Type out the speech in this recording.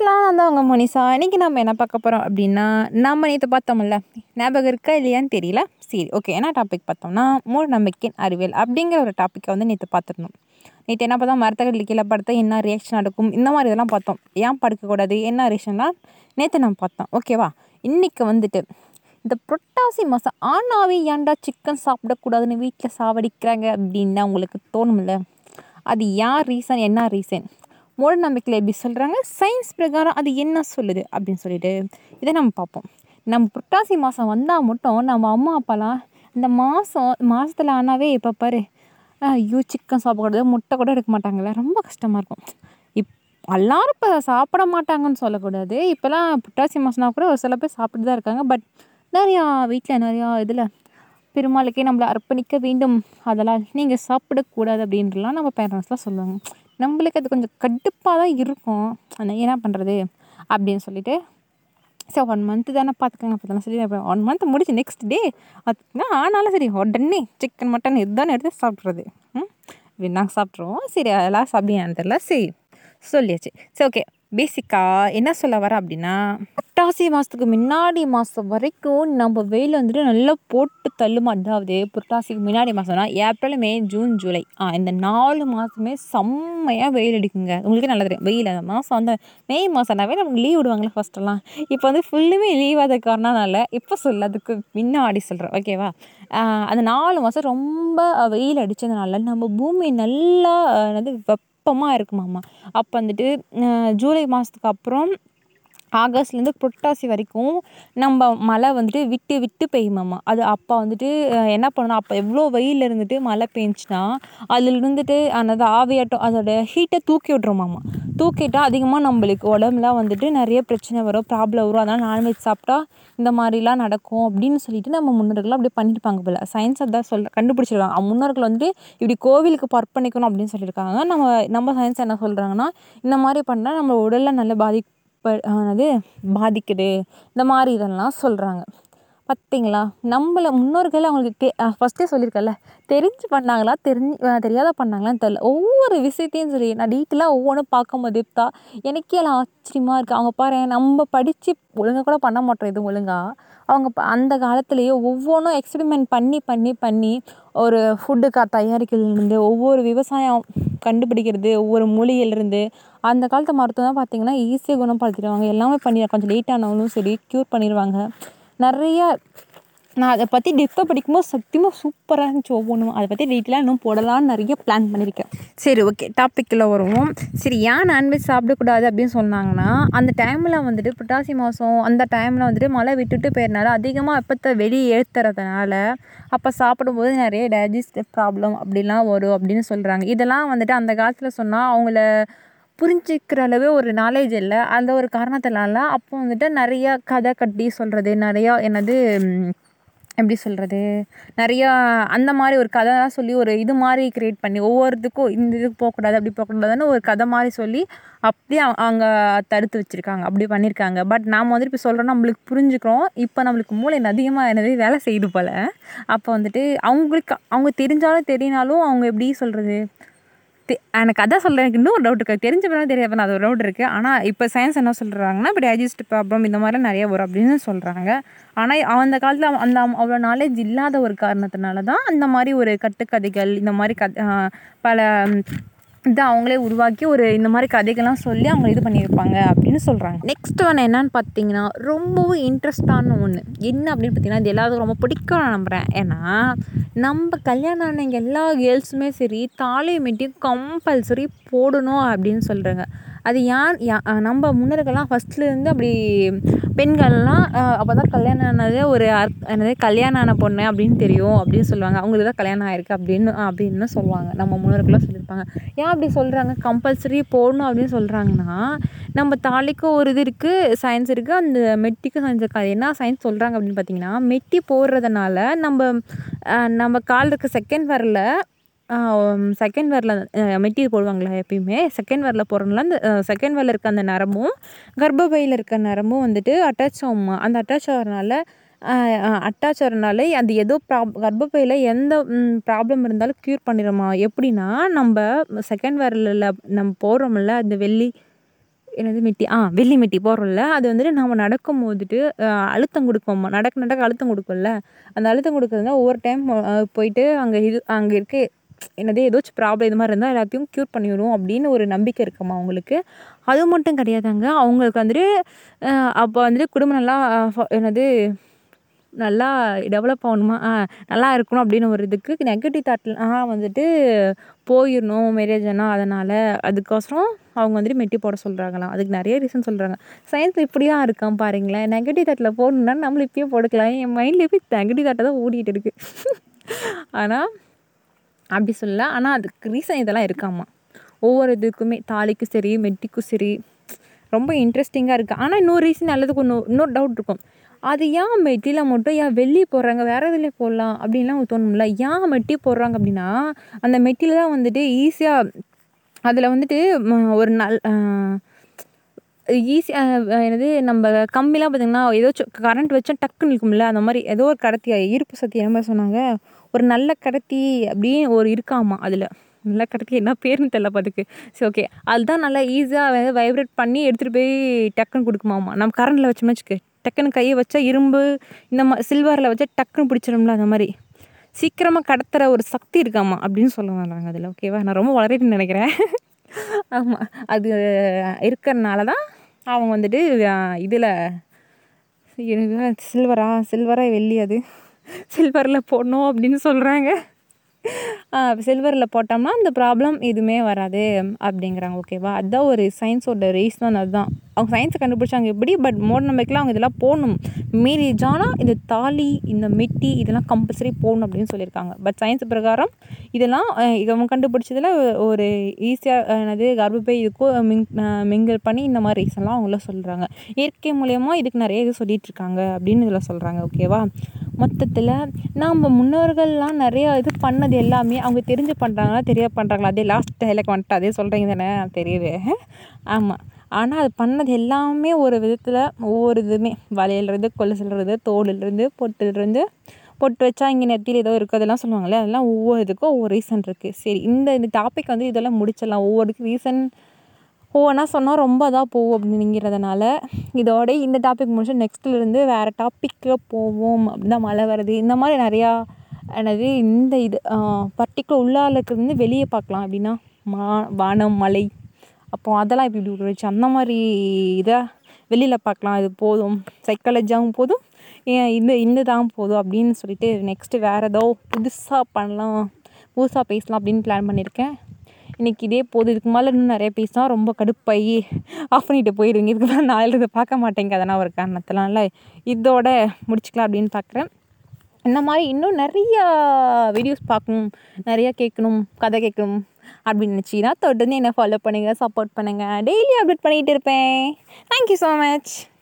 பேசலாம் நான் தான் உங்கள் மோனிஷா இன்றைக்கி நம்ம என்ன பார்க்க போகிறோம் அப்படின்னா நம்ம நேற்று பார்த்தோம்ல ஞாபகம் இருக்கா இல்லையான்னு தெரியல. சரி ஓகே என்ன டாபிக் பார்த்தோம்னா மூட நம்பிக்கையின் அறிவியல் அப்படிங்கிற ஒரு டாப்பிக்கை வந்து நேற்று பார்த்துருந்தோம். நேற்று என்ன பார்த்தோம்? மரத்தக்கடியில் கீழே படுத்தா என்ன ரியாக்ஷன் நடக்கும்? இந்த மாதிரி இதெல்லாம் பார்த்தோம். ஏன் படுக்கக்கூடாது? என்ன ரியாக்ஷன்லாம் நேற்று நம்ம பார்த்தோம். ஓகேவா இன்றைக்கி வந்துட்டு இந்த புரட்டாசி மாதம் ஆனாவே ஏன்டா சிக்கன் சாப்பிடக்கூடாதுன்னு வீட்டில் சாவடிக்கிறாங்க அப்படின்னா உங்களுக்கு தோணும்ல? அது யார் ரீசன் என்ன ரீசன் மூட நம்பிக்கையில் எப்படி சொல்கிறாங்க சயின்ஸ் பிரகாரம் அது என்ன சொல்லுது அப்படின்னு சொல்லிட்டு இதை நம்ம பார்ப்போம். நம்ம புரட்டாசி மாதம் வந்தால் மட்டும் நம்ம அம்மா அப்பாலாம் இந்த மாதம் மாதத்துல ஆனாவே இப்போ பாரு ஐயோ சிக்கன் சாப்பிடக்கூடாது முட்டை கூட எடுக்க மாட்டாங்கல்ல. ரொம்ப கஷ்டமாக இருக்கும். இப் எல்லாரும் இப்போ சாப்பிட மாட்டாங்கன்னு சொல்லக்கூடாது. இப்போலாம் புரட்டாசி மாதம்னா கூட ஒரு சில பேர் சாப்பிட்டு தான் இருக்காங்க. பட் நிறையா வீட்டில் நிறையா இதில் பெருமாளுக்கே நம்மளை அர்ப்பணிக்க வேண்டும். அதெல்லாம் நீங்கள் சாப்பிடக்கூடாது அப்படின்றலாம் நம்ம பேரண்ட்ஸ்லாம் சொல்லுவாங்க. நம்மளுக்கு அது கொஞ்சம் கடுப்பாக தான் இருக்கும். ஆனால் என்ன பண்ணுறது அப்படின்னு சொல்லிட்டு சரி ஒன் மந்த்து தானே பார்த்துக்கங்க அப்போ சரி ஒன் மந்த் முடிச்சு நெக்ஸ்ட் டே அதுக்குன்னா ஆனாலும் சரி உடனே சிக்கன் மட்டன் இதுதானே எடுத்து சாப்பிட்றது. ம்? நாங்கள் சாப்பிட்ருவோம் சரி அதெல்லாம் சாப்பிடியான்னு தெரில சரி சொல்லியாச்சு. சரி ஓகே பேசிக்காக என்ன சொல்ல வரேன் அப்படின்னா புரட்டாசி மாதத்துக்கு முன்னாடி மாதம் வரைக்கும் நம்ம வெயில் வந்துட்டு நல்லா போட்டு தள்ளுமா? அதாவது புரட்டாசிக்கு முன்னாடி மாதம்னா ஏப்ரல் மே ஜூன் ஜூலை. ஆ இந்த நாலு மாதமே செம்மையாக வெயில் அடிக்குங்க. உங்களுக்கு நல்லா தெரியும். வெயில் அந்த மாதம் அந்த மே மாதம்னாவே நமக்கு லீவ் விடுவாங்களே ஃபஸ்ட்டெல்லாம் இப்போ வந்து ஃபுல்லுமே லீவ் ஆத காரணம்னால இப்போ சொல்ல அதுக்கு முன்னாடி சொல்கிறேன் ஓகேவா அந்த நாலு மாதம் ரொம்ப வெயில் அடித்ததுனால நம்ம பூமி நல்லா என்னது வெப்பமாக இருக்குமாம்மா அப்போ வந்துட்டு ஜூலை மாதத்துக்கு அப்புறம் ஆகஸ்ட்லேருந்து புரட்டாசி வரைக்கும் நம்ம மழை வந்துட்டு விட்டு விட்டு பெய்யுமாம்மா அது அப்போ வந்துட்டு என்ன பண்ணணும்? அப்போ எவ்வளோ வெயில் இருந்துட்டு மழை பெஞ்சுன்னா அதில் இருந்துட்டு அந்த ஆவியாட்டம் அதோட ஹீட்டை தூக்கி விட்ருமாம்மா தூக்கிட்டால் அதிகமாக நம்மளுக்கு உடம்புலாம் வந்துட்டு நிறைய பிரச்சனை வரும் ப்ராப்ளம் வரும். அதனால் நான்வெஜ் சாப்பிட்டா இந்த மாதிரிலாம் நடக்கும் அப்படின்னு சொல்லிட்டு நம்ம முன்னோர்கள்லாம் அப்படியே பண்ணியிருப்பாங்க போல். சயின்ஸ் அதான் சொல்ல கண்டுபிடிச்சிருக்காங்க. முன்னோர்கள் வந்துட்டு இப்படி கோவிலுக்கு பர்ப்பணிக்கணும் அப்படின்னு சொல்லியிருக்காங்க. நம்ம நம்ம சயின்ஸ் என்ன சொல்கிறாங்கன்னா இந்த மாதிரி பண்ணால் நம்ம உடலில் நல்ல பாதிப்பு அது பாதிக்குது. இந்த மாதிரி இதெல்லாம் சொல்கிறாங்க பார்த்தீங்களா நம்மள முன்னோர்கள் அவங்களுக்கு தெ ஃபஸ்ட்டே சொல்லியிருக்கேன்ல தெரிஞ்சு பண்ணாங்களா தெரிஞ்சு தெரியாத பண்ணாங்களான்னு தெரில ஒவ்வொரு விஷயத்தையும் சரி நான் டீட்டெயிலாக ஒவ்வொன்றும் பார்க்கும்போது தான் எனக்கே எல்லாம் ஆச்சரியமாக இருக்குது அவங்க பாரு நம்ம படித்து ஒழுங்காக கூட பண்ண மாட்டோம் எதுவும் ஒழுங்காக அவங்க அந்த காலத்துலேயே ஒவ்வொன்றும் எக்ஸ்பிரிமெண்ட் பண்ணி பண்ணி பண்ணி ஒரு ஃபுட்டுக்கா தயாரிக்கிறதுலேருந்து ஒவ்வொரு விவசாயம் கண்டுபிடிக்கிறது ஒவ்வொரு மூலிகையிலேருந்து அந்த காலத்து மருத்துவம் பார்த்திங்கன்னா ஈஸியாக குணப்படுத்திடுவாங்க. எல்லாமே பண்ணி கொஞ்சம் லேட் ஆனாலும் சரி க்யூர் பண்ணிடுவாங்க நிறைய நான் அதை பற்றி டெப்த்தாக படிக்கும்போது சத்தியமாக சூப்பராக இருந்துச்சு ஒவ்வொன்றும் அதை பற்றி டீட்டெயிலாக இன்னும் போடலான்னு நிறைய பிளான் பண்ணியிருக்கேன் சரி ஓகே டாப்பிக்கில் வருவோம். சரி ஏன் நான்வெஜ் சாப்பிடக்கூடாது அப்படின்னு சொன்னாங்கன்னா அந்த டைமில் வந்துட்டு புட்டாசி மாதம் அந்த டைமில் வந்துட்டு மழை விட்டுட்டு போயிருந்தால அதிகமாக வெப்பத்தை வெளியே ஏற்றுறதுனால அப்போ சாப்பிடும்போது நிறைய டைஜஸ்டிவ் ப்ராப்ளம் அப்படிலாம் வரும் அப்படின்னு சொல்கிறாங்க இதெல்லாம் வந்துட்டு அந்த காலத்தில் சொன்னால் அவங்கள புரிஞ்சிக்கிற அளவு ஒரு நாலேஜ் இல்லை. அந்த ஒரு காரணத்தினால அப்போ வந்துட்டு நிறையா கதை கட்டி சொல்கிறது நிறையா என்னது எப்படி சொல்கிறது நிறையா அந்த மாதிரி ஒரு கதைலாம் சொல்லி ஒரு இது மாதிரி க்ரியேட் பண்ணி ஒவ்வொருத்துக்கும் இந்த இதுக்கு போகக்கூடாது அப்படி போகக்கூடாதுன்னு ஒரு கதை மாதிரி சொல்லி அப்படியே அவங்க தடுத்து வச்சுருக்காங்க. அப்படி பண்ணியிருக்காங்க பட் நாம் வந்துட்டு இப்போ சொல்கிறோன்னா நம்மளுக்கு புரிஞ்சுக்கிறோம். இப்போ நம்மளுக்கு மூளை அதிகமாக என்னது வேலை செய்யுது போல். அப்போ வந்துட்டு அவங்களுக்கு அவங்க தெரிஞ்சாலும் தெரியினாலும் அவங்க எப்படி சொல்கிறது எனக்கு அதான் சொல்கிறேன் எனக்கு இன்னும் ஒரு டவுட் இருக்குது தெரிஞ்ச பிறகு தெரியாத அது ஒரு டவுட் இருக்குது ஆனால் இப்போ சயின்ஸ் என்ன சொல்கிறாங்கன்னா இப்போ டைஜஸ்ட் ப்ராப்ளம் இந்த மாதிரிலாம் நிறைய வரும் அப்படின்னு சொல்கிறாங்க ஆனால் அந்த காலத்தில் அந்த அவ்வளோ நாலேஜ் இல்லாத ஒரு காரணத்தினால தான் அந்த மாதிரி ஒரு கட்டுக்கதைகள் இந்த மாதிரி கத் பல இதை அவங்களே உருவாக்கி ஒரு இந்த மாதிரி கதைகள்லாம் சொல்லி அவங்க இது பண்ணியிருப்பாங்க அப்படின்னு சொல்கிறாங்க நெக்ஸ்ட் ஒன்று என்னன்னு பார்த்தீங்கன்னா ரொம்பவும் இன்ட்ரெஸ்டான ஒன்று என்ன அப்படின்னு பார்த்தீங்கன்னா இது எல்லாத்துக்கும் ரொம்ப பிடிக்கும் நான் நம்புகிறேன் ஏன்னா நம்ம கல்யாணம் ஆனவங்க எல்லா கேர்ள்ஸுமே சரி தாலி மெட்டி கம்பல்சரி போடணும் அப்படின்னு சொல்கிறாங்க அது ஏன் நம்ம முன்னோர்கள்லாம் ஃபஸ்ட்லேருந்து அப்படி பெண்கள்லாம் அப்போ தான் கல்யாணம் ஆனதே ஒரு என்னது கல்யாணம் ஆன பொண்ணு அப்படின்னு தெரியும் அப்படின்னு சொல்லுவாங்க. அவங்களுக்கு தான் கல்யாணம் ஆகிருக்கு அப்படின்னு அப்படின்னு சொல்லுவாங்க. நம்ம முன்னோர்கள்லாம் சொல்லியிருப்பாங்க. ஏன் அப்படி சொல்கிறாங்க கம்பல்சரி போடணும் அப்படின்னு சொல்கிறாங்கன்னா நம்ம தாலிக்கும் ஒரு இது இருக்குது சயின்ஸ் இருக்குது அந்த மெட்டிக்கும் சயின்ஸ் இருக்குது அது என்ன சயின்ஸ் சொல்கிறாங்க அப்படின்னு பார்த்தீங்கன்னா மெட்டி போடுறதுனால நம்ம நம்ம கால் இருக்க செகண்ட் வரல செகண்ட் வேரில் மெட்டி போடுவாங்களா எப்பயுமே? செகண்ட் வேரில் போடுறதுனால அந்த செகண்ட் வேரில் இருக்க அந்த நரம்பும் கர்ப்பப்பையில் இருக்க நரம்பும் வந்துட்டு அட்டாச் ஆகுமா அந்த அட்டாச் ஆகிறனால அட்டாச் ஆகிறனால அது ஏதோ ப்ராப் கர்ப்பப்பையில் எந்த ப்ராப்ளம் இருந்தாலும் க்யூர் பண்ணிடுமா? எப்படின்னா நம்ம செகண்ட் வரலில் நம்ம போடுறோம்ல அந்த வெள்ளி என்னது மெட்டி ஆ வெள்ளி மெட்டி போடுறோம்ல அது வந்துட்டு நம்ம நடக்கும் போதுட்டு அழுத்தம் கொடுப்போம் நடக்க நடக்க அழுத்தம் கொடுக்கும்ல. அந்த அழுத்தம் கொடுக்குறதுனா ஒவ்வொரு டைம் போயிட்டு அங்கே இது அங்கே இருக்க என்னது ஏதாச்சும் ப்ராப்ளம் இது மாதிரி இருந்தால் எல்லாத்தையும் க்யூர் பண்ணிவிடும் அப்படின்னு ஒரு நம்பிக்கை இருக்குமா அவங்களுக்கு அது மட்டும் கிடையாதாங்க. அவங்களுக்கு வந்துட்டு அப்போ வந்துட்டு குடும்பம் நல்லா என்னது நல்லா டெவலப் ஆகணுமா? நல்லா இருக்கணும் அப்படின்னு ஒரு இதுக்கு நெகட்டிவ் தாட்லாம் வந்துட்டு போயிடணும் மேரேஜ் ஆனால் அதனால் அதுக்கோசரம் அவங்க வந்துட்டு மெட்டி போட சொல்கிறாங்களாம் அதுக்கு நிறைய ரீசன் சொல்கிறாங்க சயின்ஸ் இப்படிலாம் இருக்கான் பாருங்களேன். நெகட்டிவ் தாட்டில் போடணுன்னா நம்மளும் இப்பயே போட்டுக்கலாம். என் மைண்டில் இப்போ நெகட்டிவ் தாட்டை தான் ஓடிட்டு இருக்குது ஆனால் அப்படி சொல்லல. ஆனால் அதுக்கு ரீசன் இதெல்லாம் இருக்காமா? ஒவ்வொரு இதுக்குமே தாலிக்கும் சரி மெட்டிக்கும் சரி ரொம்ப இன்ட்ரெஸ்டிங்காக இருக்குது ஆனால் இன்னொரு ரீசன் நல்லதுக்கு ஒன்று இன்னொரு டவுட் இருக்கும். அது ஏன் மெட்டியில் மட்டும் ஏன் வெள்ளி போடுறாங்க வேறு இதில் போடலாம் அப்படின்லாம் தோணும்ல. ஏன் மெட்டி போடுறாங்க அப்படின்னா அந்த மெட்டியில் தான் வந்துட்டு ஈஸியாக அதில் வந்துட்டு ஒரு நல் ஈஸியாக என்னது நம்ம கம்பிலாம் பார்த்திங்கன்னா ஏதோ கரண்ட் வச்சா டக்குன்னு நிற்கும்ல அந்த மாதிரி ஏதோ ஒரு கடத்தி ஈர்ப்பு சக்தி என்ன மாதிரி சொன்னாங்க. ஒரு நல்ல கடத்தி அப்படின்னு ஒரு இருக்காமா அதில்? நல்ல கடத்தி என்ன பேர்னு தெரிலப்பா அதுக்கு சரி ஓகே அதுதான் நல்லா ஈஸியாக வந்து வைப்ரேட் பண்ணி எடுத்துகிட்டு போய் டக்குன்னு கொடுக்குமாமா. நம்ம கரண்டில் வச்சோம்னு வச்சுக்க டக்குன்னு கையை வச்சா இரும்பு இந்த மா சில்வரில் வச்சா டக்குன்னு பிடிச்சிடும்ல அந்த மாதிரி. சீக்கிரமாக கடத்துகிற ஒரு சக்தி இருக்காமா அப்படின்னு சொல்ல வராங்க அதில் ஓகேவா நான் ரொம்ப வளரேன்னு நினைக்கிறேன். ஆமாம் அது இருக்கிறனால தான் அவங்க வந்துட்டு இதில் சில்வரா சில்வரா வெள்ளி அது. சில்வரில் போடணும் அப்படின்னு சொல்கிறாங்க சில்வரில் போட்டோம்னா அந்த ப்ராப்ளம் எதுவுமே வராது அப்படிங்கிறாங்க ஓகேவா அதுதான் ஒரு சயின்ஸோட ரீசன் அதுதான். அவங்க சயின்ஸை கண்டுபிடிச்சாங்க எப்படி? பட் மூட நம்பிக்கையில் அவங்க இதெல்லாம் போடணும். மேரேஜ் ஆனால் இந்த தாலி இந்த மெட்டி இதெல்லாம் கம்பல்சரி போடணும் அப்படின்னு சொல்லியிருக்காங்க. பட் சயின்ஸ் பிரகாரம் இதெல்லாம் இவங்க கண்டுபிடிச்சதில் ஒரு ஈஸியாக என்னது கர்ப்பப்பை இதுக்கும் மிங் மிங்கிள் பண்ணி இந்த மாதிரி ரீசன்லாம் அவங்கள சொல்கிறாங்க இயற்கை மூலயமா இதுக்கு நிறைய இது சொல்லிகிட்ருக்காங்க அப்படின்னு இதில் சொல்கிறாங்க ஓகேவா மொத்தத்தில் நாம் முன்னோர்கள்லாம் நிறையா இது பண்ணது எல்லாமே அவங்க தெரிஞ்சு பண்ணுறாங்களா தெரியாது பண்ணுறாங்களா அதே லாஸ்ட் டைலாக் வந்துட்டு அதே சொல்கிறீங்க தானே? தெரியுது. ஆமாம் ஆனால் அது பண்ணது எல்லாமே ஒரு விதத்தில் ஒவ்வொரு இதுவுமே. வளையல்லேருந்து கொலுசுலேருந்து தோடுலேருந்து பொட்டுலேருந்து பொட்டு வச்சா இங்கே நெத்தியில் ஏதோ இருக்குது அதெல்லாம் சொல்லுவாங்களே அதெல்லாம் ஒவ்வொரு இதுக்கும் ஒவ்வொரு ரீசன் இருக்குது சரி இந்த இந்த டாபிக் வந்து இதெல்லாம் முடிச்சிடலாம். ஒவ்வொருக்கும் ரீசன் ஒவ்வொன்றா சொன்னால் ரொம்ப இதாக போகும் அப்படிங்கிறதுனால இதோட இந்த டாபிக் முடிச்சு நெக்ஸ்ட்லேருந்து வேறு டாப்பிக்கு போவோம். அப்படின்னா மழை வருது. இந்த மாதிரி நிறையா என்னது இந்த இது பர்டிகுலர் உள்ளார இருக்கிறது வெளியே பார்க்கலாம். அப்படின்னா மா வானம் மலை அப்போ அதெல்லாம் இப்படி இப்படி விழுந்துச்சு அந்த மாதிரி இதை வெளியில் பார்க்கலாம். இது போதும். சைக்காலஜியாகவும் போதும். இந்த இந்த தான் போதும் அப்படின்னு சொல்லிட்டு நெக்ஸ்ட்டு வேறு ஏதோ புதுசாக பண்ணலாம் புதுசாக பேசலாம் அப்படின்னு பிளான் பண்ணியிருக்கேன். இன்றைக்கி இதே போதும் இதுக்கு மேலே இன்னும் நிறைய பேசினா ரொம்ப கடுப்பாகி ஆஃப் பண்ணிட்டு போயிடுவீங்க இதுக்கு மேலே நாளையிலேருந்து பார்க்க மாட்டேங்க. அதெல்லாம் ஒரு காரணத்தினால இதோட முடிச்சுக்கலாம் அப்படின்னு பார்க்குறேன். இந்த மாதிரி இன்னும் நிறையா வீடியோஸ் பார்க்கணும் நிறையா கேட்கணும் கதை கேட்கணும் அப்படின்னு நினச்சிங்கன்னா தொடர்ந்து என்னை ஃபாலோ பண்ணுங்கள் சப்போர்ட் பண்ணுங்கள் டெய்லி அப்டேட் பண்ணிகிட்டு இருப்பேன். Thank you so much